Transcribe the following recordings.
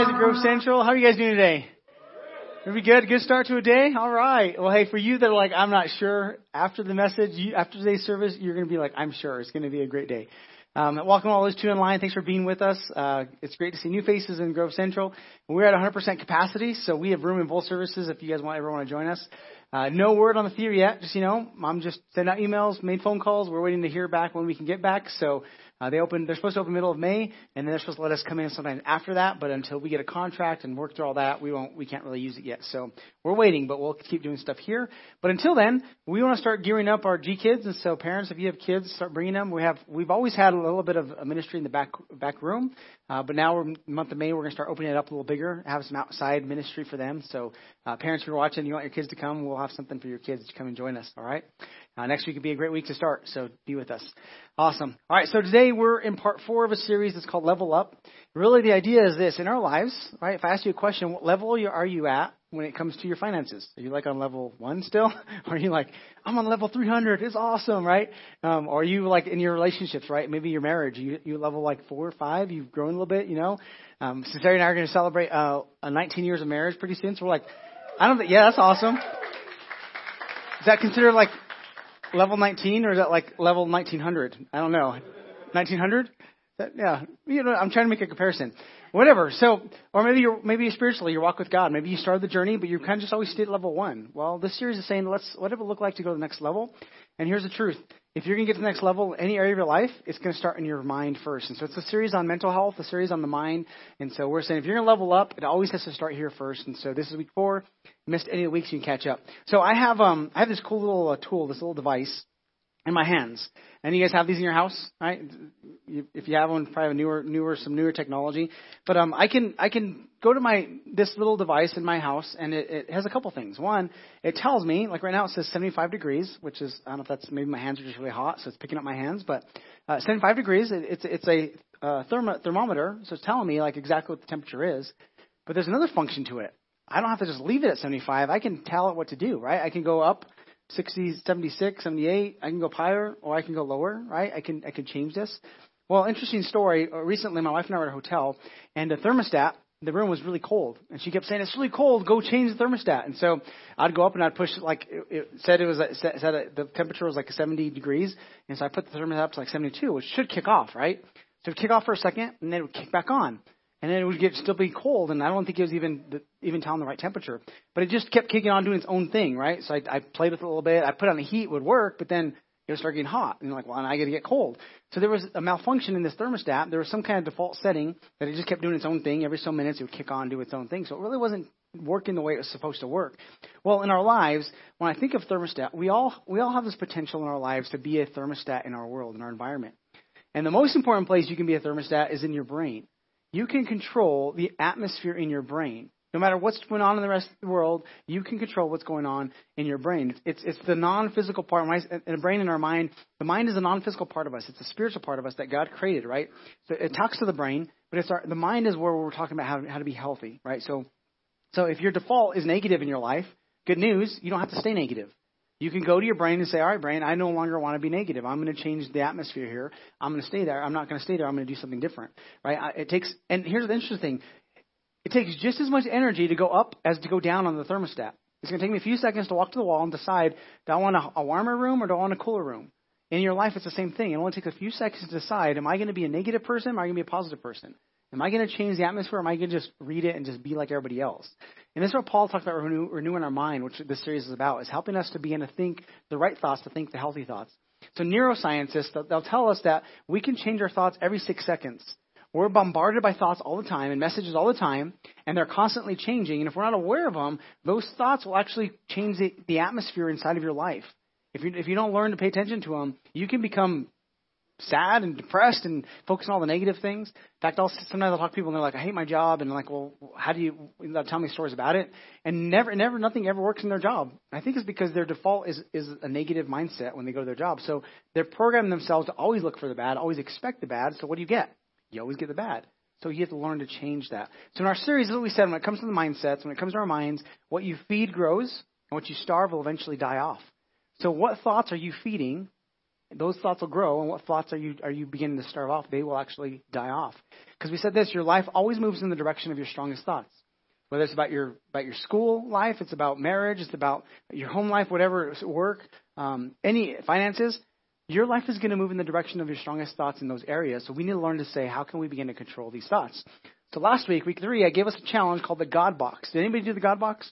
guys at Grove Central. How are you guys doing today? Pretty good. Good start to a day. All right. Well, hey, for you that are like, I'm not sure. After the message, you, after today's service, you're going to be like, I'm sure it's going to be a great day. Um, welcome all those two in line. Thanks for being with us. Uh, it's great to see new faces in Grove Central. We're at 100% capacity, so we have room in both services if you guys want ever want to join us. Uh, no word on the theater yet. Just you know, I'm just sending out emails, made phone calls. We're waiting to hear back when we can get back. So uh, they open. They're supposed to open middle of May, and then they're supposed to let us come in sometime after that. But until we get a contract and work through all that, we won't. We can't really use it yet. So we're waiting, but we'll keep doing stuff here. But until then, we want to start gearing up our G kids. And so parents, if you have kids, start bringing them. We have. We've always had a little bit of a ministry in the back back room, uh, but now we're month of May. We're going to start opening it up a little bigger. Have some outside ministry for them. So uh, parents, if you're watching, you want your kids to come, we'll have something for your kids to come and join us. All right. Uh, next week would be a great week to start, so be with us. Awesome. All right, so today we're in part four of a series that's called Level Up. Really, the idea is this: in our lives, right? If I ask you a question, what level are you at when it comes to your finances? Are you like on level one still, are you like I'm on level 300? It's awesome, right? Um, or are you like in your relationships, right? Maybe your marriage, you you level like four or five. You've grown a little bit, you know. Um, so Sarah and I are going to celebrate uh, 19 years of marriage pretty soon. So we're like, I don't think, yeah, that's awesome. Is that considered like level 19 or is that like level 1900? I don't know. 1900? That, yeah, you know, I'm trying to make a comparison. Whatever. So, or maybe you're maybe spiritually you walk with God. Maybe you started the journey, but you kind of just always stayed at level one. Well, this series is saying let's what it look like to go to the next level? And here's the truth: if you're going to get to the next level, any area of your life, it's going to start in your mind first. And so it's a series on mental health, a series on the mind. And so we're saying if you're going to level up, it always has to start here first. And so this is week four. Missed any of the weeks, you can catch up. So I have um I have this cool little uh, tool, this little device in my hands. And you guys have these in your house, right? If you have one, probably have newer, newer, some newer technology. But um, I can, I can go to my this little device in my house, and it, it has a couple things. One, it tells me, like right now, it says 75 degrees, which is I don't know if that's maybe my hands are just really hot, so it's picking up my hands. But uh, 75 degrees, it, it's it's a uh, thermo, thermometer, so it's telling me like exactly what the temperature is. But there's another function to it. I don't have to just leave it at 75. I can tell it what to do, right? I can go up 60, 76, 78. I can go higher or I can go lower, right? I can I can change this. Well, interesting story. Uh, recently, my wife and I were at a hotel, and the thermostat, the room was really cold, and she kept saying, "It's really cold. Go change the thermostat." And so I'd go up and I'd push like it, it said it was said the temperature was like 70 degrees, and so I put the thermostat up to like 72, which should kick off, right? So it would kick off for a second, and then it would kick back on and then it would get still be cold, and I don't think it was even the, even telling the right temperature. But it just kept kicking on doing its own thing, right? So I, I played with it a little bit. I put on the heat would work, but then it would start getting hot, and like, well, and I got to get cold. So there was a malfunction in this thermostat. There was some kind of default setting that it just kept doing its own thing. Every so minutes, it would kick on, do its own thing. So it really wasn't working the way it was supposed to work. Well, in our lives, when I think of thermostat, we all we all have this potential in our lives to be a thermostat in our world, in our environment. And the most important place you can be a thermostat is in your brain you can control the atmosphere in your brain. No matter what's going on in the rest of the world, you can control what's going on in your brain. It's, it's the non-physical part. In the brain in our mind, the mind is a non-physical part of us. It's a spiritual part of us that God created, right? So it talks to the brain, but it's our, the mind is where we're talking about how, how to be healthy, right? So, so if your default is negative in your life, good news, you don't have to stay negative. You can go to your brain and say, all right, brain, I no longer want to be negative. I'm going to change the atmosphere here. I'm going to stay there. I'm not going to stay there. I'm going to do something different, right? It takes, and here's the interesting thing. It takes just as much energy to go up as to go down on the thermostat. It's going to take me a few seconds to walk to the wall and decide, do I want a, a warmer room or do I want a cooler room? In your life, it's the same thing. It only takes a few seconds to decide, am I going to be a negative person am I going to be a positive person? Am I going to change the atmosphere or am I going to just read it and just be like everybody else? And this is what Paul talks about renew, renewing our mind, which this series is about, is helping us to begin to think the right thoughts, to think the healthy thoughts. So neuroscientists, they'll tell us that we can change our thoughts every six seconds. We're bombarded by thoughts all the time and messages all the time, and they're constantly changing. And if we're not aware of them, those thoughts will actually change the, the atmosphere inside of your life. If you, if you don't learn to pay attention to them, you can become sad and depressed and focus on all the negative things. In fact, I'll, sometimes I'll talk to people and they're like, I hate my job. And I'm like, well, how do you, they'll tell me stories about it. And never, never, nothing ever works in their job. I think it's because their default is, is a negative mindset when they go to their job. So they're programming themselves to always look for the bad, always expect the bad. So what do you get? You always get the bad. So you have to learn to change that. So in our series, as we said, when it comes to the mindsets, when it comes to our minds, what you feed grows, and what you starve will eventually die off. So what thoughts are you feeding those thoughts will grow, and what thoughts are you are you beginning to start off? They will actually die off. Because we said this, your life always moves in the direction of your strongest thoughts. Whether it's about your about your school life, it's about marriage, it's about your home life, whatever work, um, any finances. Your life is going to move in the direction of your strongest thoughts in those areas. So we need to learn to say, how can we begin to control these thoughts? So last week, week three, I gave us a challenge called the God Box. Did anybody do the God Box?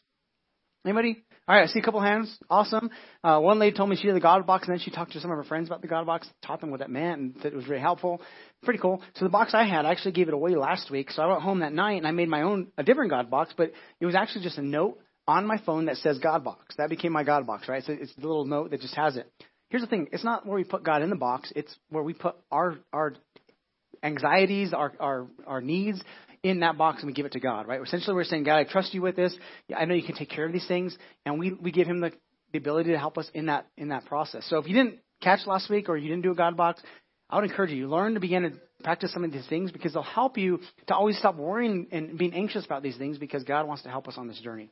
Anybody? All right, I see a couple hands. Awesome. Uh, one lady told me she did the God box, and then she talked to some of her friends about the God box, taught them what that meant, and that it was very helpful. Pretty cool. So the box I had, I actually gave it away last week. So I went home that night and I made my own, a different God box, but it was actually just a note on my phone that says God box. That became my God box, right? So it's the little note that just has it. Here's the thing: it's not where we put God in the box. It's where we put our our anxieties, our our our needs, in that box and we give it to God, right? Essentially, we're saying, God, I trust you with this. I know you can take care of these things, and we we give Him the the ability to help us in that in that process. So if you didn't catch last week or you didn't do a God box, I would encourage you learn to begin to practice some of these things because they'll help you to always stop worrying and being anxious about these things because God wants to help us on this journey.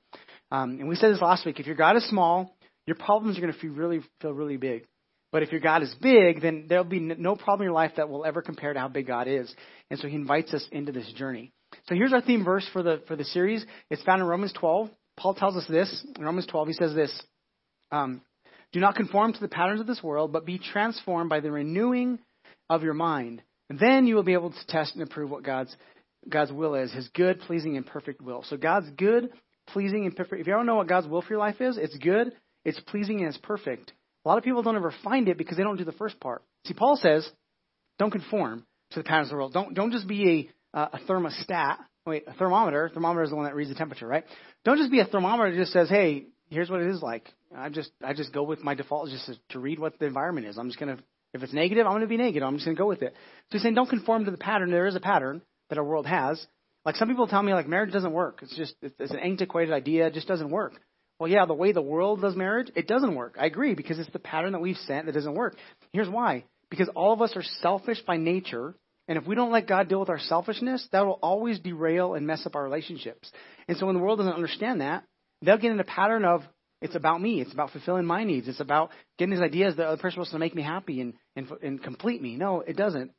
Um, and we said this last week: if your God is small, your problems are going to feel really feel really big. But if your God is big, then there'll be no problem in your life that will ever compare to how big God is. And so He invites us into this journey. So here's our theme verse for the for the series. It's found in Romans 12. Paul tells us this in Romans 12. He says this: um, "Do not conform to the patterns of this world, but be transformed by the renewing of your mind. And then you will be able to test and approve what God's God's will is, His good, pleasing, and perfect will. So God's good, pleasing, and perfect. If you don't know what God's will for your life is, it's good, it's pleasing, and it's perfect. A lot of people don't ever find it because they don't do the first part. See, Paul says, don't conform to the patterns of the world. Don't don't just be a uh, a thermostat. Wait, a thermometer. Thermometer is the one that reads the temperature, right? Don't just be a thermometer that just says, "Hey, here's what it is like." I just I just go with my default just to, to read what the environment is. I'm just gonna if it's negative, I'm gonna be negative. I'm just gonna go with it. So saying, don't conform to the pattern. There is a pattern that our world has. Like some people tell me, like marriage doesn't work. It's just it's an antiquated idea. It just doesn't work. Well, yeah, the way the world does marriage, it doesn't work. I agree because it's the pattern that we've sent that doesn't work. Here's why: because all of us are selfish by nature, and if we don't let God deal with our selfishness, that will always derail and mess up our relationships. And so when the world doesn't understand that, they'll get in a pattern of it's about me. It's about fulfilling my needs. It's about getting these ideas that the other person wants to make me happy and, and, and complete me. No, it doesn't.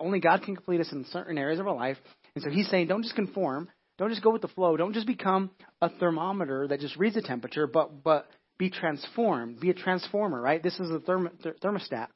Only God can complete us in certain areas of our life. And so he's saying, don't just conform. Don't just go with the flow. Don't just become a thermometer that just reads the temperature, but, but be transformed. Be a transformer, right? This is a therm, thermostat.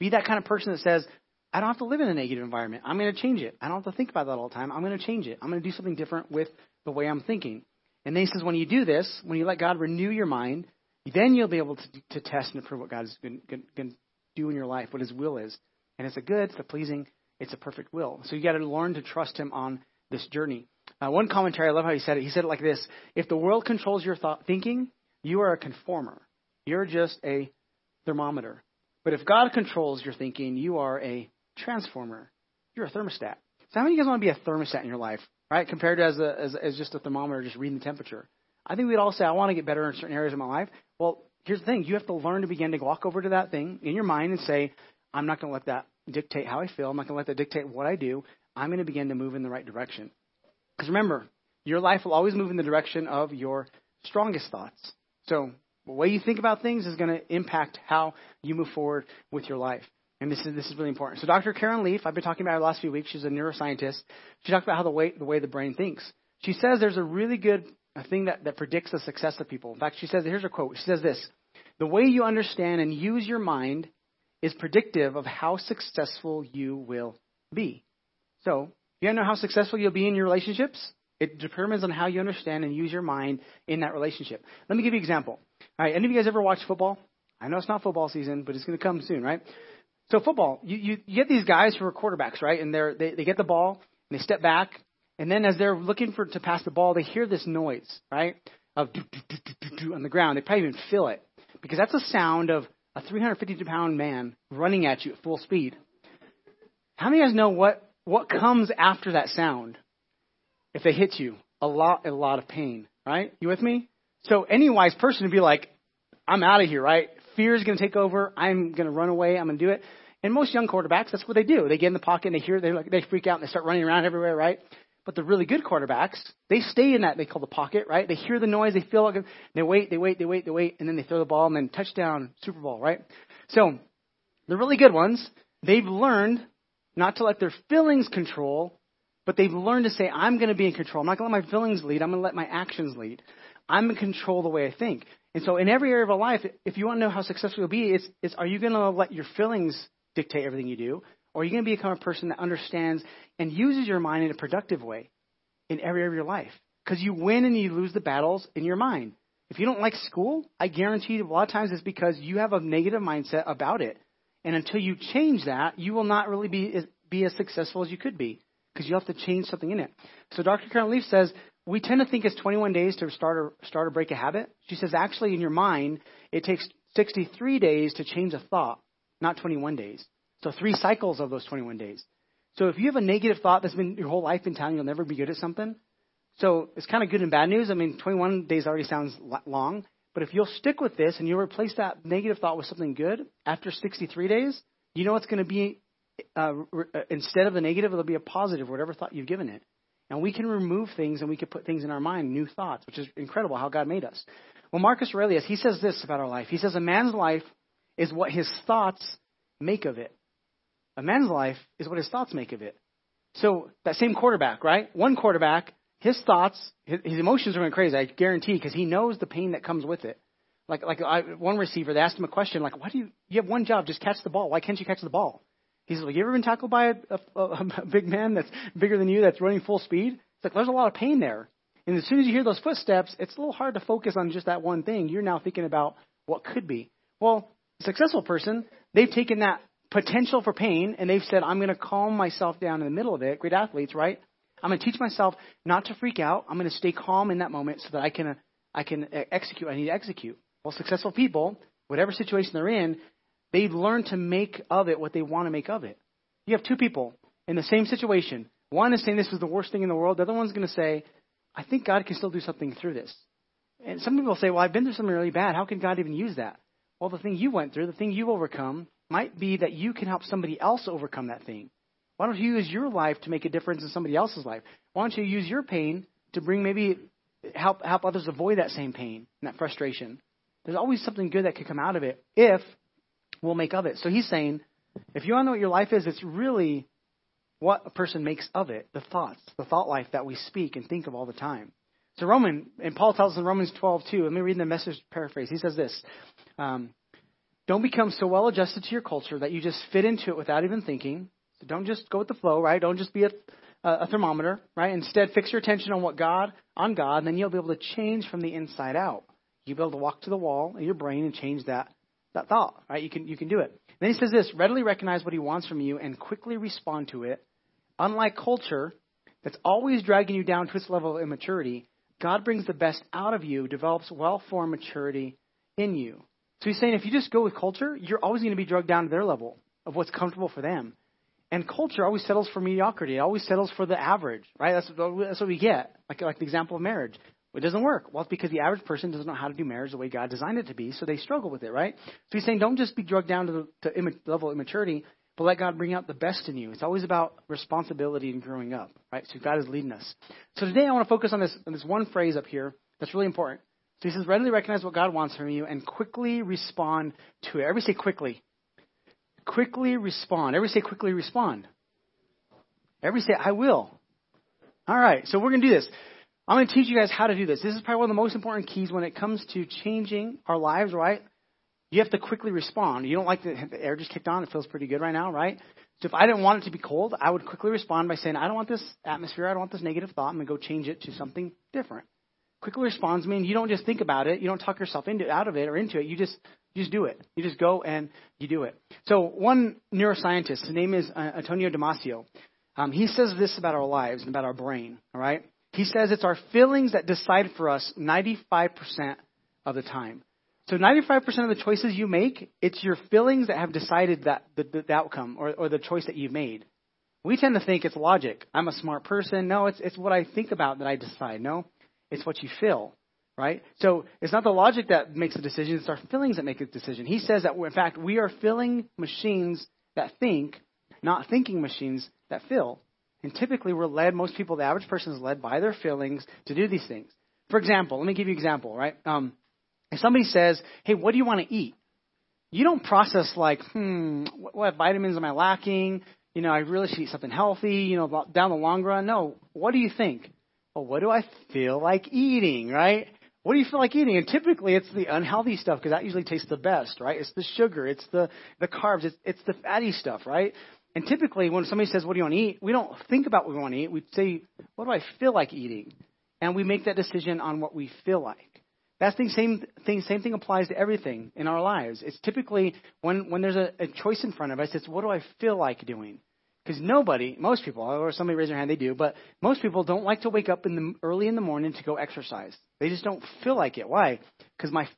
Be that kind of person that says, I don't have to live in a negative environment. I'm going to change it. I don't have to think about that all the time. I'm going to change it. I'm going to do something different with the way I'm thinking. And then he says, when you do this, when you let God renew your mind, then you'll be able to, to test and approve what God is going to do in your life, what His will is. And it's a good, it's a pleasing, it's a perfect will. So you got to learn to trust Him on this journey. Uh, one commentary, I love how he said it. He said it like this: If the world controls your thought thinking, you are a conformer. You're just a thermometer. But if God controls your thinking, you are a transformer. You're a thermostat. So how many of you guys want to be a thermostat in your life, right? Compared to as, a, as, as just a thermometer, just reading the temperature. I think we'd all say, I want to get better in certain areas of my life. Well, here's the thing. You have to learn to begin to walk over to that thing in your mind and say, I'm not going to let that dictate how I feel. I'm not going to let that dictate what I do. I'm going to begin to move in the right direction. Because remember, your life will always move in the direction of your strongest thoughts. So the way you think about things is going to impact how you move forward with your life. And this is this is really important. So Dr. Karen Leaf, I've been talking about her the last few weeks. She's a neuroscientist. She talked about how the way the way the brain thinks. She says there's a really good a thing that, that predicts the success of people. In fact, she says here's her quote. She says this: "The way you understand and use your mind is predictive of how successful you will be." So, you know how successful you'll be in your relationships? It determines on how you understand and use your mind in that relationship. Let me give you an example. All right, any of you guys ever watch football? I know it's not football season, but it's going to come soon, right? So football, you, you, get these guys who are quarterbacks, right? And they're, they, they get the ball and they step back. And then as they're looking for to pass the ball, they hear this noise, right? Of do, do, do, do, do, do on the ground. They probably even feel it because that's a sound of a 350 pound man running at you at full speed. How many of you guys know what, what comes after that sound? If they hit you, a lot, a lot of pain, right? You with me? So any wise person would be like, I'm out of here, right? Fear is going to take over. I'm going to run away. I'm going to do it. And most young quarterbacks, that's what they do. They get in the pocket and they hear, they like, they freak out and they start running around everywhere, right? But the really good quarterbacks, they stay in that they call the pocket, right? They hear the noise, they feel like they wait, they wait, they wait, they wait, and then they throw the ball and then touchdown, Super Bowl, right? So The really good ones, they've learned not to let their feelings control, but they've learned to say, I'm going to be in control. I'm not going to let my feelings lead. I'm going to let my actions lead. I'm in control the way I think. And so in every area of our life, if you want to know how successful you'll be, it's, it's are you going to let your feelings dictate everything you do? Or are you going to become a person that understands and uses your mind in a productive way in every area of your life? Because you win and you lose the battles in your mind. If you don't like school, I guarantee you a lot of times it's because you have a negative mindset about it. And until you change that, you will not really be be as successful as you could be because you have to change something in it. So Dr. Karen Leaf says we tend to think it's 21 days to start or start or break a habit. She says actually in your mind it takes 63 days to change a thought, not 21 days. So three cycles of those 21 days. So if you have a negative thought that's been your whole life in town, you'll never be good at something. So it's kind of good and bad news. I mean, 21 days already sounds long, but if you'll stick with this and you replace that negative thought with something good, after 63 days, you know what's going to be uh, instead of the negative, it'll be a positive, whatever thought you've given it. And we can remove things and we can put things in our mind, new thoughts, which is incredible how God made us. Well, Marcus Aurelius, he says this about our life. He says, A man's life is what his thoughts make of it. A man's life is what his thoughts make of it. So, that same quarterback, right? One quarterback, his thoughts, his, his emotions are going crazy, I guarantee, because he knows the pain that comes with it. Like, like I, one receiver, they asked him a question, like, why do you, you have one job, just catch the ball. Why can't you catch the ball? He says, well, you ever been tackled by a, a, a big man that's bigger than you that's running full speed? It's like, there's a lot of pain there. And as soon as you hear those footsteps, it's a little hard to focus on just that one thing. You're now thinking about what could be. Well, a successful person, they've taken that potential for pain and they've said, I'm going to calm myself down in the middle of it. Great athletes, right? I'm going to teach myself not to freak out. I'm going to stay calm in that moment so that I can, I can uh, execute. I need to execute. Well, successful people, whatever situation they're in, They've learned to make of it what they want to make of it. You have two people in the same situation. One is saying this is the worst thing in the world. The other one's going to say, I think God can still do something through this. And some people will say, well, I've been through something really bad. How can God even use that? Well, the thing you went through, the thing you overcome, might be that you can help somebody else overcome that thing. Why don't you use your life to make a difference in somebody else's life? Why don't you use your pain to bring maybe help help others avoid that same pain and that frustration? There's always something good that could come out of it if will make of it. So he's saying, if you want to know what your life is, it's really what a person makes of it, the thoughts, the thought life that we speak and think of all the time. So Roman, and Paul tells us in Romans 12 too. Let me read the message paraphrase. He says this: um, Don't become so well adjusted to your culture that you just fit into it without even thinking. So don't just go with the flow, right? Don't just be a, a thermometer, right? Instead, fix your attention on what God, on God, and then you'll be able to change from the inside out. You'll be able to walk to the wall in your brain and change that thought, right? You can, you can do it. And Then he says this readily recognize what he wants from you and quickly respond to it. Unlike culture, that's always dragging you down to its level of immaturity, God brings the best out of you, develops well formed maturity in you. So he's saying if you just go with culture, you're always going to be dragged down to their level of what's comfortable for them. And culture always settles for mediocrity. It always settles for the average, right? That's, that's what we get. Like, like the example of marriage. It doesn't work. Well, it's because the average person doesn't know how to do marriage the way God designed it to be, so they struggle with it, right? So he's saying don't just be drugged down to the to Im- level of immaturity, but let God bring out the best in you. It's always about responsibility and growing up, right? So God is leading us. So today I want to focus on this on this one phrase up here that's really important. So he says, readily recognize what God wants from you and quickly respond to it. Everybody say quickly. Quickly respond. Everybody say quickly respond. Everybody say, I will. All right, so we're going to do this. I'm going to teach you guys how to do this. This is probably one of the most important keys when it comes to changing our lives, right? You have to quickly respond. You don't like the, the air just kicked on. It feels pretty good right now, right? So if I didn't want it to be cold, I would quickly respond by saying, I don't want this atmosphere. I don't want this negative thought. I'm going to go change it to something different. Quickly responds means you don't just think about it. You don't talk yourself into out of it or into it. You just you just do it. You just go and you do it. So one neuroscientist, his name is uh, Antonio Damasio. Um, he says this about our lives and about our brain. All right. He says it's our feelings that decide for us 95% of the time. So 95% of the choices you make, it's your feelings that have decided that the, the outcome or, or the choice that you've made. We tend to think it's logic. I'm a smart person. No, it's it's what I think about that I decide. No, it's what you feel, right? So it's not the logic that makes the decision. It's our feelings that make the decision. He says that in fact we are feeling machines that think, not thinking machines that feel. And typically, we're led, most people, the average person is led by their feelings to do these things. For example, let me give you an example, right? Um, if somebody says, hey, what do you want to eat? you don't process like, hmm, what, what vitamins am I lacking? You know, I really should eat something healthy, you know, down the long run. No. What do you think? Well, what do I feel like eating, right? What do you feel like eating? And typically it's the unhealthy stuff because that usually tastes the best, right? It's the sugar, it's the, the carbs, it's, it's the fatty stuff, right? And typically when somebody says, what do you want to eat? We don't think about what we want to eat. We say, what do I feel like eating? And we make that decision on what we feel like. That the same thing, same thing applies to everything in our lives. It's typically when, when there's a, a choice in front of us, it's what do I feel like doing? Because nobody, most people, or somebody raise their hand, they do, but most people don't like to wake up in the early in the morning to go exercise. They just don't feel like it. Why? Because my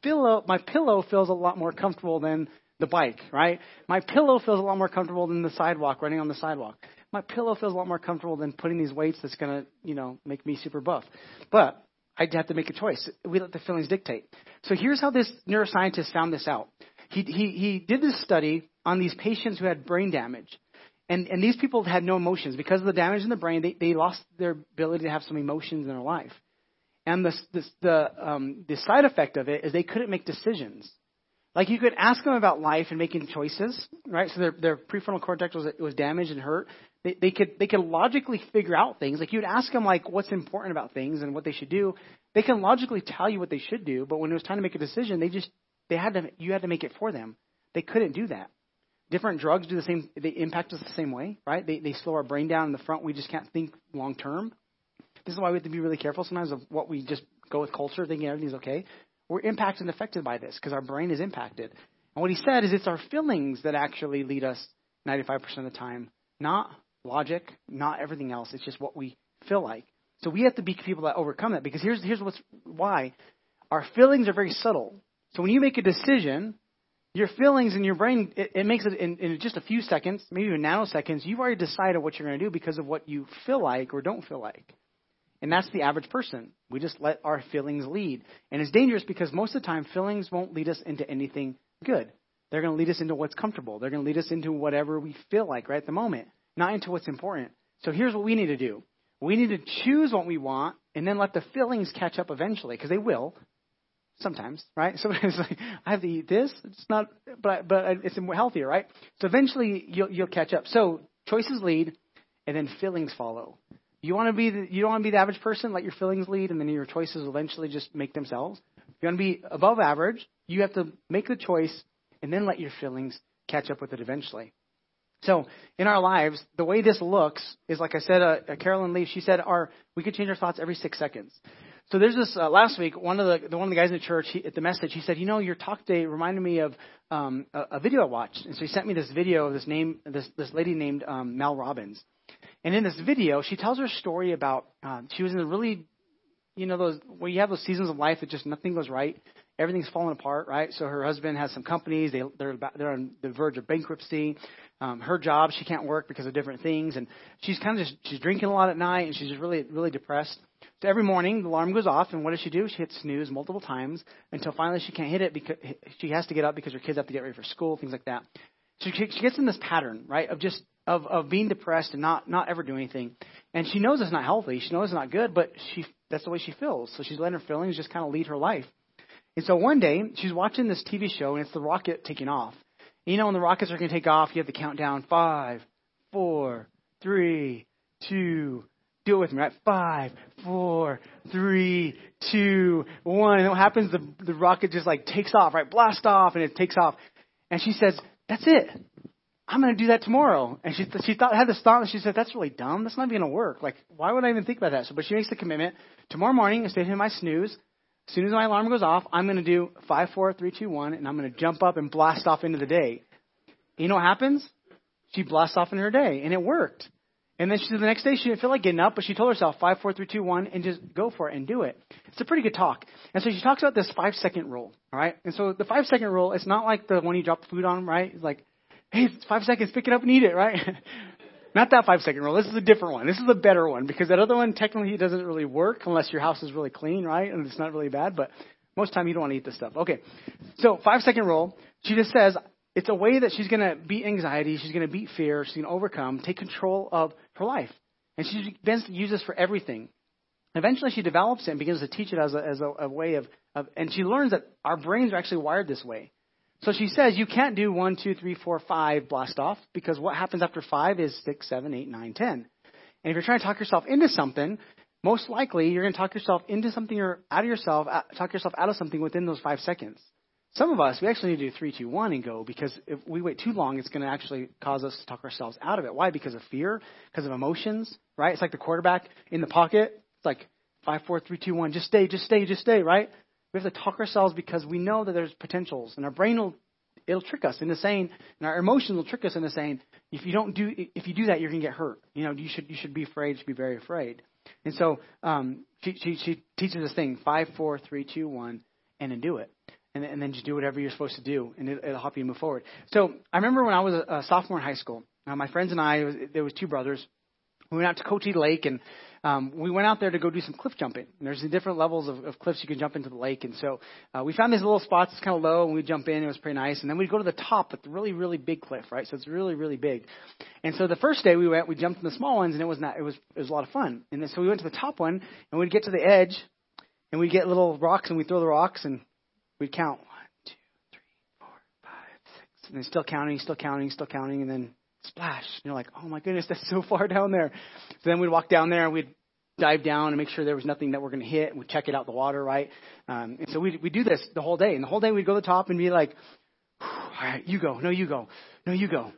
my pillow feels a lot more comfortable than the bike, right? My pillow feels a lot more comfortable than the sidewalk, running on the sidewalk. My pillow feels a lot more comfortable than putting these weights that's gonna, you know, make me super buff. But I'd have to make a choice. We let the feelings dictate. So here's how this neuroscientist found this out. He, he, he did this study on these patients who had brain damage. And, and these people had no emotions. Because of the damage in the brain, they, they lost their ability to have some emotions in their life. And the, the, the, um, the side effect of it is they couldn't make decisions. Like you could ask them about life and making choices, right? So their, their prefrontal cortex was, was damaged and hurt. They, they could they could logically figure out things. Like you'd ask them like what's important about things and what they should do. They can logically tell you what they should do, but when it was time to make a decision, they just they had to you had to make it for them. They couldn't do that. Different drugs do the same. They impact us the same way, right? They they slow our brain down in the front. We just can't think long term. This is why we have to be really careful sometimes of what we just go with culture, thinking everything's okay. We're impacted and affected by this because our brain is impacted. And what he said is it's our feelings that actually lead us 95% of the time, not logic, not everything else. It's just what we feel like. So we have to be people that overcome that because here's here's what's why our feelings are very subtle. So when you make a decision, your feelings in your brain it, it makes it in, in just a few seconds, maybe even nanoseconds. You've already decided what you're going to do because of what you feel like or don't feel like. And that's the average person. We just let our feelings lead. And it's dangerous because most of the time, feelings won't lead us into anything good. They're going to lead us into what's comfortable. They're going to lead us into whatever we feel like right at the moment, not into what's important. So here's what we need to do we need to choose what we want and then let the feelings catch up eventually because they will. Sometimes, right? Sometimes like I have to eat this. It's not, but but it's healthier, right? So eventually you'll you'll catch up. So choices lead, and then feelings follow. You want to be the, you don't want to be the average person. Let your feelings lead, and then your choices eventually just make themselves. If you want to be above average, you have to make the choice, and then let your feelings catch up with it eventually. So in our lives, the way this looks is like I said. Uh, uh, Caroline Leaf, she said, our we could change our thoughts every six seconds. So there's this uh, last week. One of the, the one of the guys in the church he, at the message, he said, you know, your talk day reminded me of um, a, a video I watched, and so he sent me this video of this name this this lady named um, Mel Robbins. And in this video, she tells her story about um, she was in a really, you know, those where you have those seasons of life that just nothing goes right, everything's falling apart, right? So her husband has some companies, they they're about, they're on the verge of bankruptcy. Um, her job, she can't work because of different things, and she's kind of just she's drinking a lot at night, and she's just really really depressed. So every morning the alarm goes off, and what does she do? She hits snooze multiple times until finally she can't hit it because she has to get up because her kids have to get ready for school, things like that. So she, she gets in this pattern, right, of just of of being depressed and not not ever doing anything. And she knows it's not healthy. She knows it's not good, but she that's the way she feels. So she's letting her feelings just kind of lead her life. And so one day she's watching this TV show and it's the rocket taking off. And you know when the rockets are going to take off, you have to count down five, four, three, two. Do it with me, right? Five, four, three, two, one. And what happens? The the rocket just like takes off, right? Blast off, and it takes off. And she says, "That's it. I'm going to do that tomorrow. And she, she thought, had this thought, and she said, that's really dumb. That's not even going to work. Like, why would I even think about that? So, but she makes the commitment. Tomorrow morning, instead of my snooze, as soon as my alarm goes off, I'm going to do five, four, three, two, one, and I'm going to jump up and blast off into the day. You know what happens? She blasts off into her day, and it worked. And then she said the next day she didn't feel like getting up, but she told herself five, four, three, two, one, and just go for it and do it. It's a pretty good talk. And so she talks about this five second rule, all right? And so the five second rule, it's not like the one you drop the food on, right? It's like hey, it's five seconds, pick it up and eat it, right? Not that five second rule. This is a different one. This is a better one because that other one technically doesn't really work unless your house is really clean, right? And it's not really bad, but most time you don't want to eat this stuff. Okay. So five second rule. She just says it's a way that she's going to beat anxiety. She's going to beat fear. She's going to overcome, take control of her life. And she begins to use this for everything. Eventually she develops it and begins to teach it as a, as a, a way of, of, and she learns that our brains are actually wired this way. So she says you can't do one, two, three, four, five blast off because what happens after five is six, seven, eight, nine, ten. And if you're trying to talk yourself into something, most likely you're going to talk yourself into something or out of yourself, uh, talk yourself out of something within those five seconds. Some of us, we actually need to do three, two, one and go because if we wait too long, it's going to actually cause us to talk ourselves out of it. Why? Because of fear, because of emotions, right? It's like the quarterback in the pocket. It's like five, four, three, two, one. Just stay, just stay, just stay, right? We have to talk ourselves because we know that there's potentials, and our brain will it'll trick us into saying, and our emotions will trick us into saying, if you don't do, if you do that, you're to get hurt. You know, you should you should be afraid. You should be very afraid. And so um, she, she she teaches this thing: five, four, three, two, one, and then do it and, and then just do whatever you're supposed to do, and it, it'll help you move forward. So I remember when I was a, a sophomore in high school, uh, my friends and I, was, there was two brothers. We went out to Cochise Lake, and um, we went out there to go do some cliff jumping. And there's different levels of, of cliffs you can jump into the lake, and so uh, we found these little spots. It's kind of low, and we'd jump in. It was pretty nice, and then we'd go to the top with the really, really big cliff, right? So it's really, really big. And so the first day we went, we jumped in the small ones, and it was not. It was it was a lot of fun. And then, so we went to the top one, and we'd get to the edge, and we'd get little rocks, and we'd throw the rocks, and we'd count and then still counting, still counting, still counting, and then splash. And you're like, oh my goodness, that's so far down there. So then we'd walk down there and we'd dive down and make sure there was nothing that we're going to hit. We'd check it out the water, right? Um, and so we we do this the whole day. And the whole day we'd go to the top and be like, all right, you go, no, you go, no, you go.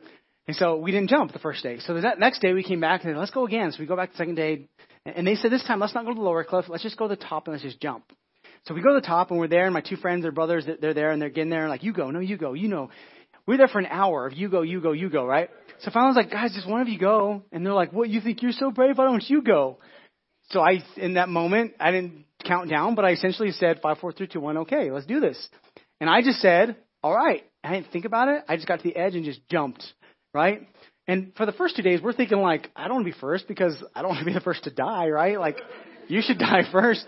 And so we didn't jump the first day. So the next day we came back and said, let's go again. So we go back the second day. And they said, this time, let's not go to the lower cliff. Let's just go to the top and let's just jump. So we go to the top and we're there and my two friends, their brothers, they're there and they're getting there and like, you go, no, you go, you know. We were there for an hour of you go, you go, you go, right? So finally I was like, guys, just one of you go. And they're like, what, you think you're so brave? Why don't you go? So I, in that moment, I didn't count down, but I essentially said five, four, three, two, one. Okay, let's do this. And I just said, all right. I didn't think about it. I just got to the edge and just jumped, right? And for the first two days, we're thinking like, I don't want to be first because I don't want to be the first to die, right? Like, you should die first.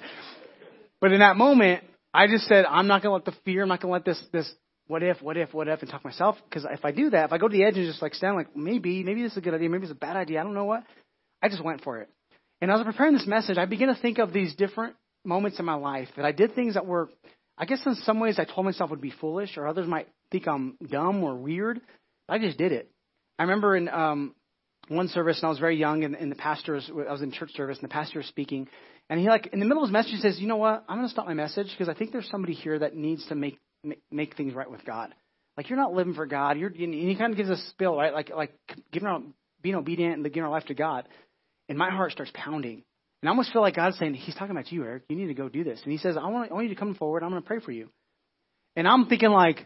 But in that moment, I just said, I'm not going to let the fear, I'm not going to let this, this what if, what if, what if, and talk myself. Because if I do that, if I go to the edge and just like stand like maybe, maybe this is a good idea, maybe it's a bad idea, I don't know what. I just went for it. And as I was preparing this message, I began to think of these different moments in my life that I did things that were, I guess in some ways I told myself would be foolish, or others might think I'm dumb or weird. But I just did it. I remember in um, one service, and I was very young, and, and the pastor was, I was in church service, and the pastor was speaking, and he like in the middle of his message says, "You know what? I'm going to stop my message because I think there's somebody here that needs to make make things right with God. Like you're not living for God. You're and he kind of gives a spill, right? Like like giving our, being obedient and giving our life to God. And my heart starts pounding. And I almost feel like God's saying, He's talking about you, Eric. You need to go do this. And He says, I want, I want you to come forward. I'm going to pray for you. And I'm thinking like,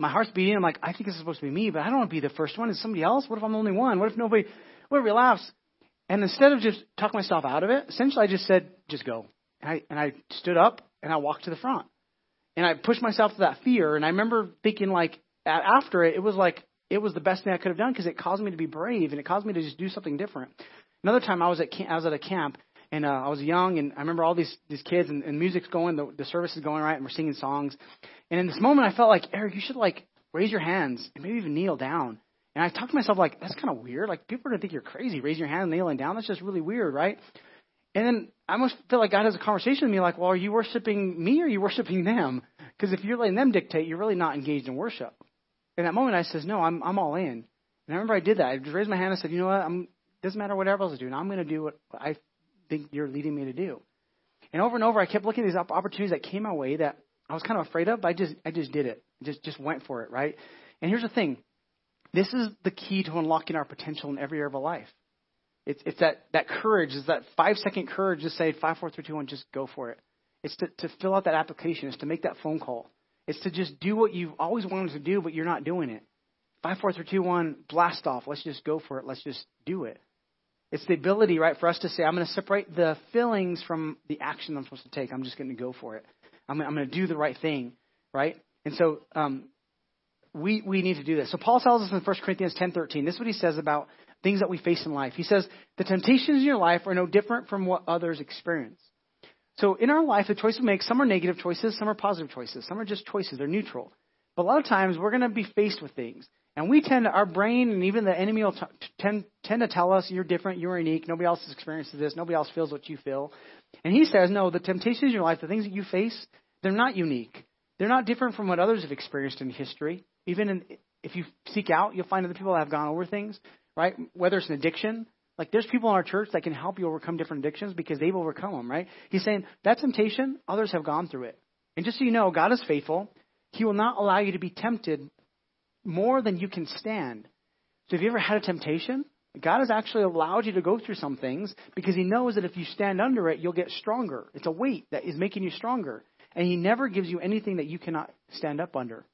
my heart's beating. I'm like, I think this is supposed to be me, but I don't want to be the first one. Is somebody else? What if I'm the only one? What if nobody? What if he laughs? And instead of just talking myself out of it, essentially I just said, just go. And I and I stood up and I walked to the front and I pushed myself to that fear. And I remember thinking like after it, it was like it was the best thing I could have done because it caused me to be brave and it caused me to just do something different. Another time I was at camp, I was at a camp and uh, I was young and I remember all these these kids and, and music's going, the, the service is going right, and we're singing songs. And in this moment, I felt like Eric, you should like raise your hands and maybe even kneel down. And I talked to myself like, that's kind of weird. Like people are gonna think you're crazy. Raise your hand, and kneeling down. That's just really weird, right? And then I almost feel like God has a conversation with me like, well, are you worshiping me or are you worshiping them? Because if you're letting them dictate, you're really not engaged in worship. In that moment, I says, no, I'm, I'm all in. And I remember I did that. I just raised my hand and said, you know what? I'm, doesn't matter what everybody else is doing. I'm going to do what I think you're leading me to do. And over and over, I kept looking at these opportunities that came my way that I was kind of afraid of, but I just, I just did it. Just, just went for it, right? And here's the thing. This is the key to unlocking our potential in every area of our life. It's, it's that, that courage, is that five second courage to say five, four, three, two, one, just go for it. It's to, to fill out that application. It's to make that phone call. It's to just do what you've always wanted to do, but you're not doing it. Five, four, three, two, one, blast off. Let's just go for it. Let's just do it. It's the ability, right, for us to say, I'm going to separate the feelings from the action I'm supposed to take. I'm just going to go for it. I'm, I'm going to do the right thing, right? And so um, we we need to do this. So Paul tells us in 1 Corinthians 10:13. This is what he says about things that we face in life. He says, The temptations in your life are no different from what others experience. So in our life, the choices we make, some are negative choices, some are positive choices, some are just choices, they're neutral. But a lot of times we're going to be faced with things. And we tend to, our brain and even the enemy will t- tend, tend to tell us you're different, you're unique, nobody else experiences this, nobody else feels what you feel. And he says, no, the temptations in your life, the things that you face, they're not unique. they're not different from what others have experienced in history. Even in, if you seek out, you'll find other people have gone over things, right? Whether it's an addiction, like there's people in our church that can help you overcome different addictions because they've overcome them, right? He's saying that temptation, others have gone through it. And just so you know, God is faithful. He will not allow you to be tempted more than you can stand. So have you ever had a temptation? God has actually allowed you to go through some things because He knows that if you stand under it, you'll get stronger. It's a weight that is making you stronger. And He never gives you anything that you cannot stand up under.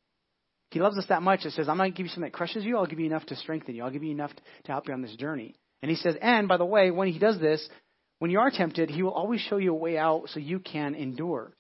He loves us that much. It says, I'm not going to give you something that crushes you. I'll give you enough to strengthen you. I'll give you enough to help you on this journey. And He says, and by the way, when He does this, when you are tempted, He will always show you a way out so you can endure.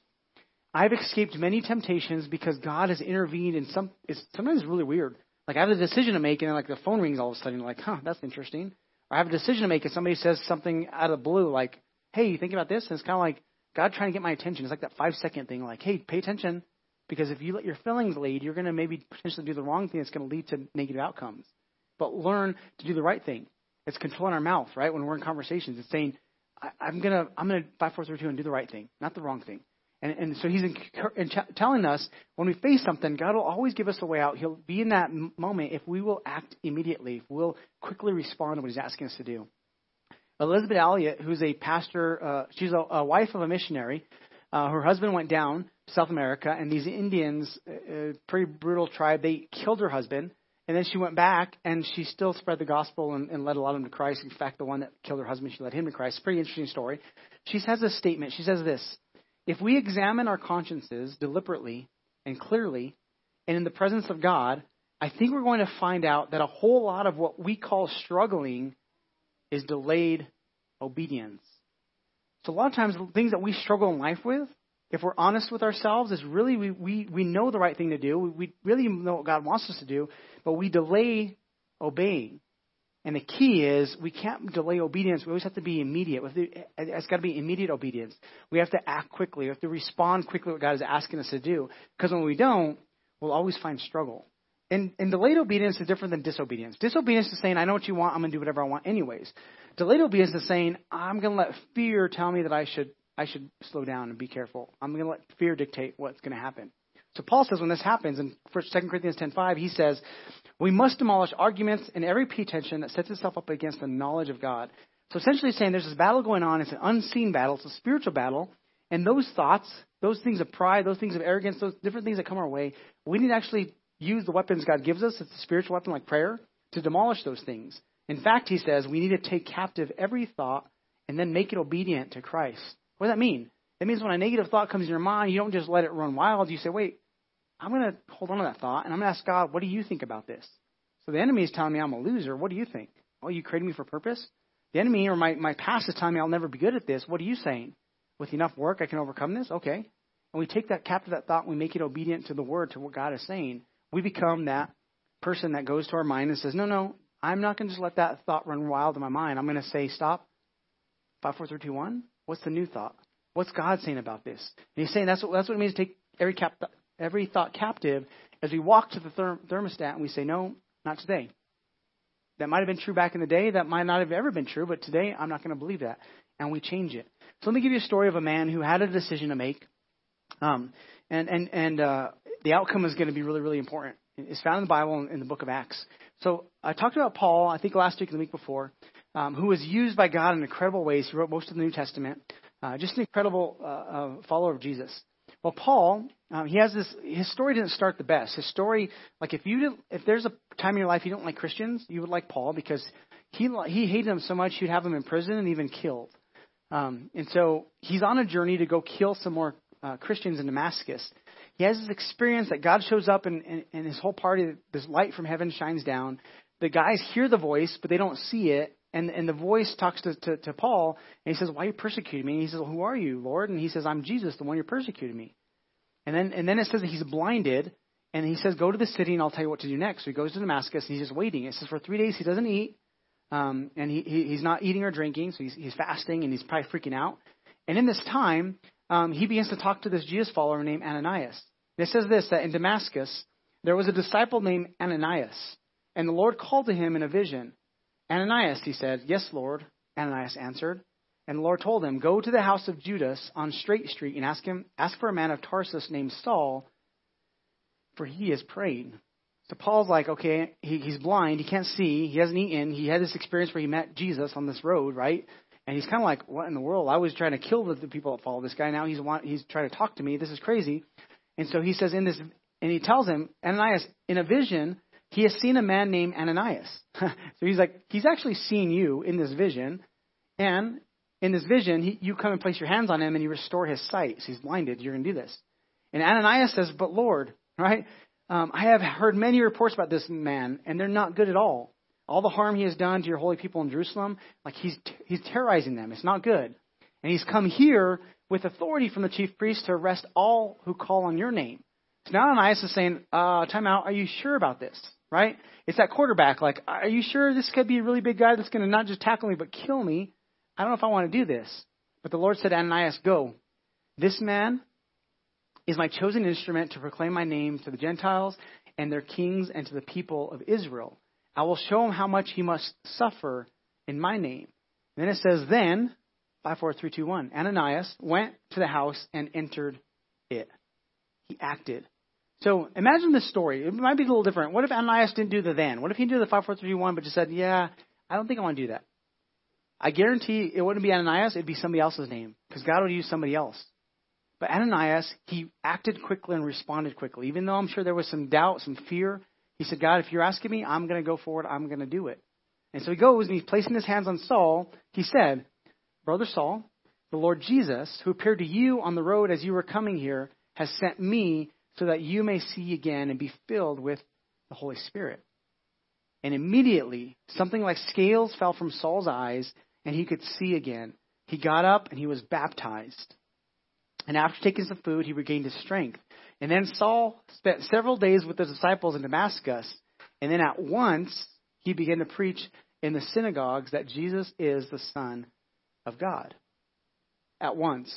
I've escaped many temptations because God has intervened in some. It's sometimes really weird. Like I have a decision to make, and then like the phone rings all of a sudden. Like, huh, that's interesting. Or I have a decision to make, and somebody says something out of the blue, like, "Hey, you think about this?" And it's kind of like God trying to get my attention. It's like that five second thing, like, "Hey, pay attention," because if you let your feelings lead, you're going to maybe potentially do the wrong thing. That's going to lead to negative outcomes. But learn to do the right thing. It's controlling our mouth, right? When we're in conversations, it's saying, I, "I'm gonna, I'm gonna five, four, three, two, and do the right thing, not the wrong thing." And, and so he's in, in telling us when we face something, God will always give us a way out. He'll be in that moment if we will act immediately, if we'll quickly respond to what he's asking us to do. Elisabeth Elliot, who's a pastor, uh, she's a, a wife of a missionary. Uh, her husband went down to South America, and these Indians, a pretty brutal tribe, they killed her husband. And then she went back, and she still spread the gospel and, and led a lot of them to Christ. In fact, the one that killed her husband, she led him to Christ. Pretty interesting story. She says a statement. She says this if we examine our consciences deliberately and clearly and in the presence of God, I think we're going to find out that a whole lot of what we call struggling is delayed obedience. So a lot of times things that we struggle in life with, if we're honest with ourselves, is really we, we, we know the right thing to do. We, we really know what God wants us to do, but we delay obeying. And the key is we can't delay obedience. We always have to be immediate. It's got to be immediate obedience. We have to act quickly. We have to respond quickly what God is asking us to do. Because when we don't, we'll always find struggle. And, and delayed obedience is different than disobedience. Disobedience is saying, I know what you want, I'm going to do whatever I want anyways. Delayed obedience is saying, I'm going to let fear tell me that I should, I should slow down and be careful. I'm going to let fear dictate what's going to happen. So Paul says when this happens in 2 Corinthians 10.5, he says, we must demolish arguments and every pretension that sets itself up against the knowledge of God. So essentially saying there's this battle going on. It's an unseen battle. It's a spiritual battle. And those thoughts, those things of pride, those things of arrogance, those different things that come our way, we need to actually use the weapons God gives us. It's a spiritual weapon like prayer to demolish those things. In fact, he says we need to take captive every thought and then make it obedient to Christ. What does that mean? That means when a negative thought comes in your mind, you don't just let it run wild. You say, wait, I'm going to hold on to that thought and I'm going to ask God, what do you think about this? So the enemy is telling me I'm a loser. What do you think? Oh, you created me for purpose? The enemy or my, my past is telling me I'll never be good at this. What are you saying? With enough work, I can overcome this? Okay. And we take that captive that thought and we make it obedient to the word, to what God is saying. We become that person that goes to our mind and says, no, no, I'm not going to just let that thought run wild in my mind. I'm going to say, stop. Five, four, three, two, one. What's the new thought? What's God saying about this? And he's saying that's what, that's what it means to take every cap, every thought captive as we walk to the thermostat and we say, no, not today. That might have been true back in the day. That might not have ever been true, but today I'm not going to believe that. And we change it. So let me give you a story of a man who had a decision to make. Um, and and, and uh, the outcome is going to be really, really important. It's found in the Bible in, in the book of Acts. So I talked about Paul, I think last week and the week before, um, who was used by God in incredible ways. He wrote most of the New Testament. Uh, just an incredible uh, uh, follower of Jesus. Well, Paul, um, he has this. His story didn't start the best. His story, like if you, did, if there's a time in your life you don't like Christians, you would like Paul because he he hated them so much you'd have them in prison and even killed. Um, and so he's on a journey to go kill some more uh, Christians in Damascus. He has this experience that God shows up and, and, and his whole party, this light from heaven shines down. The guys hear the voice, but they don't see it. And, and the voice talks to, to, to Paul, and he says, Why are you persecuting me? And he says, well, Who are you, Lord? And he says, I'm Jesus, the one you're persecuting me. And then, and then it says that he's blinded, and he says, Go to the city, and I'll tell you what to do next. So he goes to Damascus, and he's just waiting. It says, For three days he doesn't eat, um, and he, he, he's not eating or drinking, so he's, he's fasting, and he's probably freaking out. And in this time, um, he begins to talk to this Jesus follower named Ananias. And it says this that in Damascus, there was a disciple named Ananias, and the Lord called to him in a vision. Ananias, he said, Yes, Lord. Ananias answered. And the Lord told him, Go to the house of Judas on Straight Street and ask him, ask for a man of Tarsus named Saul. for he is praying. So Paul's like, okay, he, he's blind, he can't see, he hasn't eaten, he had this experience where he met Jesus on this road, right? And he's kind of like, what in the world? I was trying to kill the, people that follow this guy. Now he's want, he's trying to talk to me. This is crazy. And so he says in this, and he tells him, Ananias, in a vision, he has seen a man named Ananias. so he's like, he's actually seen you in this vision. And in this vision, he, you come and place your hands on him and you restore his sight. So he's blinded. You're going to do this. And Ananias says, but Lord, right? Um, I have heard many reports about this man, and they're not good at all. All the harm he has done to your holy people in Jerusalem, like he's he's terrorizing them. It's not good. And he's come here with authority from the chief priest to arrest all who call on your name. So now Ananias is saying, uh, time out, are you sure about this? Right? It's that quarterback, like, are you sure this could be a really big guy that's going to not just tackle me, but kill me? I don't know if I want to do this. But the Lord said, Ananias, go. This man is my chosen instrument to proclaim my name to the Gentiles and their kings and to the people of Israel. I will show him how much he must suffer in my name. Then it says, then, 54321, Ananias went to the house and entered it. He acted. So imagine this story. It might be a little different. What if Ananias didn't do the then? What if he did the 54321 but just said, yeah, I don't think I want to do that? I guarantee it wouldn't be Ananias, it'd be somebody else's name because God would use somebody else. But Ananias, he acted quickly and responded quickly. Even though I'm sure there was some doubt, some fear, he said, God, if you're asking me, I'm going to go forward. I'm going to do it. And so he goes and he's placing his hands on Saul. He said, Brother Saul, the Lord Jesus, who appeared to you on the road as you were coming here, has sent me so that you may see again and be filled with the Holy Spirit. And immediately, something like scales fell from Saul's eyes, and he could see again. He got up and he was baptized. And after taking some food, he regained his strength. And then Saul spent several days with the disciples in Damascus. And then at once, he began to preach in the synagogues that Jesus is the Son of God. At once.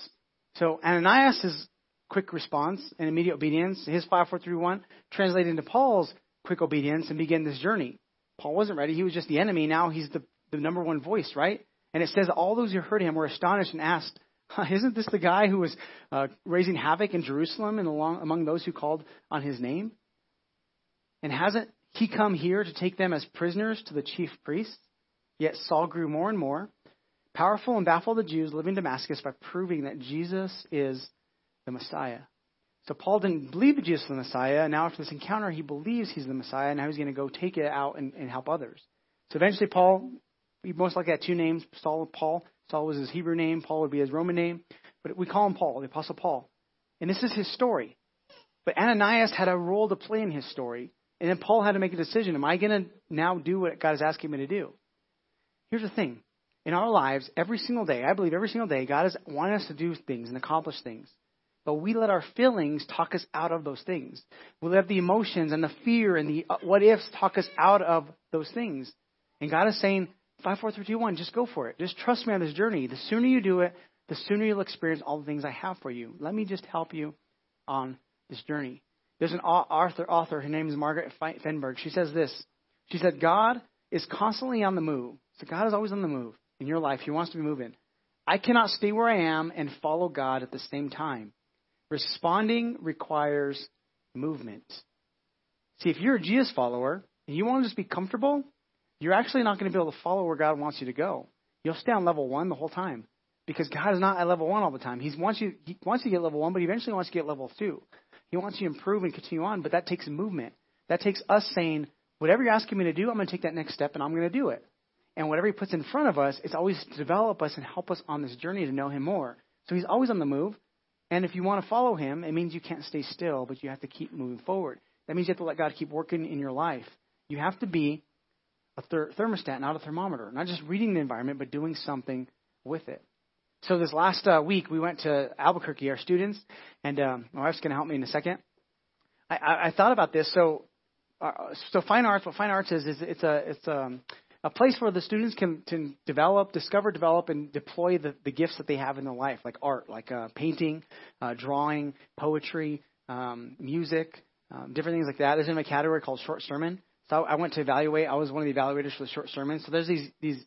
So Ananias' quick response and immediate obedience, his 5431, translated into Paul's quick obedience and began this journey. Paul wasn't ready. He was just the enemy. Now he's the, the number one voice, right? And it says all those who heard him were astonished and asked, Isn't this the guy who was uh, raising havoc in Jerusalem and along, among those who called on his name? And hasn't he come here to take them as prisoners to the chief priests? Yet Saul grew more and more powerful and baffled the Jews living in Damascus by proving that Jesus is the Messiah. So Paul didn't believe that Jesus was the Messiah. Now after this encounter, he believes he's the Messiah. And now he's going to go take it out and, and help others. So eventually, Paul, he most likely had two names, Saul and Paul. Saul was his Hebrew name, Paul would be his Roman name, but we call him Paul, the Apostle Paul. And this is his story. But Ananias had a role to play in his story. And then Paul had to make a decision. Am I going to now do what God is asking me to do? Here's the thing. In our lives, every single day, I believe every single day, God is wanting us to do things and accomplish things. But we let our feelings talk us out of those things. We let the emotions and the fear and the uh, what ifs talk us out of those things. And God is saying, Five, four, three, two, one. Just go for it. Just trust me on this journey. The sooner you do it, the sooner you'll experience all the things I have for you. Let me just help you on this journey. There's an author, author. Her name is Margaret Feinberg. She says this. She said, God is constantly on the move. So God is always on the move in your life. He wants to be moving. I cannot stay where I am and follow God at the same time. Responding requires movement. See, if you're a Jesus follower and you want to just be comfortable, you're actually not going to be able to follow where God wants you to go. You'll stay on level one the whole time because God is not at level one all the time. He wants you he wants you to get level one, but he eventually wants you to get level two. He wants you to improve and continue on, but that takes movement. That takes us saying, whatever you're asking me to do, I'm going to take that next step and I'm going to do it. And whatever he puts in front of us, it's always to develop us and help us on this journey to know him more. So he's always on the move. And if you want to follow him, it means you can't stay still, but you have to keep moving forward. That means you have to let God keep working in your life. You have to be a ther- thermostat, not a thermometer. Not just reading the environment, but doing something with it. So this last uh, week, we went to Albuquerque, our students, and um, my wife's going to help me in a second. I, I, I thought about this. So, uh, so fine arts. What fine arts is is it's a it's um, a place where the students can, can develop, discover, develop, and deploy the, the gifts that they have in their life, like art, like uh, painting, uh, drawing, poetry, um, music, um, different things like that. There's in a category called short sermon. So I went to evaluate. I was one of the evaluators for the short sermon. So there's these these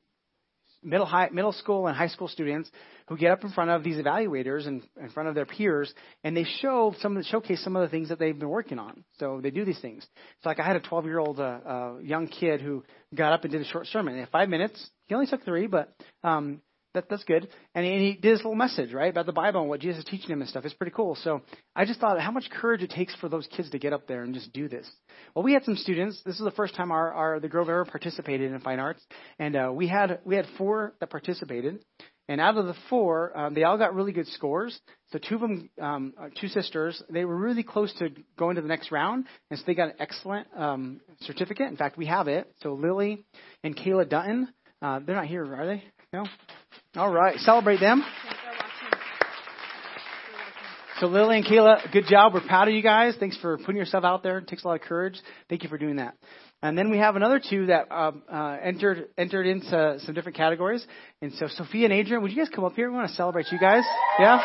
middle high, middle school and high school students who get up in front of these evaluators and in front of their peers, and they show some of the, showcase some of the things that they've been working on. So they do these things. It's like I had a 12 year old uh, uh, young kid who got up and did a short sermon in five minutes. He only took three, but um, that, that's good. And he, and he did his little message, right, about the Bible and what Jesus is teaching him and stuff. It's pretty cool. So I just thought how much courage it takes for those kids to get up there and just do this. Well, we had some students. This is the first time our, our the Grove ever participated in fine arts, and uh, we had we had four that participated. And out of the four, um, they all got really good scores. So two of them, um, uh, two sisters, they were really close to going to the next round, and so they got an excellent um, certificate. In fact, we have it. So Lily and Kayla Dutton, uh, they're not here, are they? No. All right, celebrate them. So Lily and Kayla, good job. We're proud of you guys. Thanks for putting yourself out there. It takes a lot of courage. Thank you for doing that. And then we have another two that um, uh, entered entered into some different categories. And so Sophia and Adrian, would you guys come up here? We want to celebrate you guys. Yeah.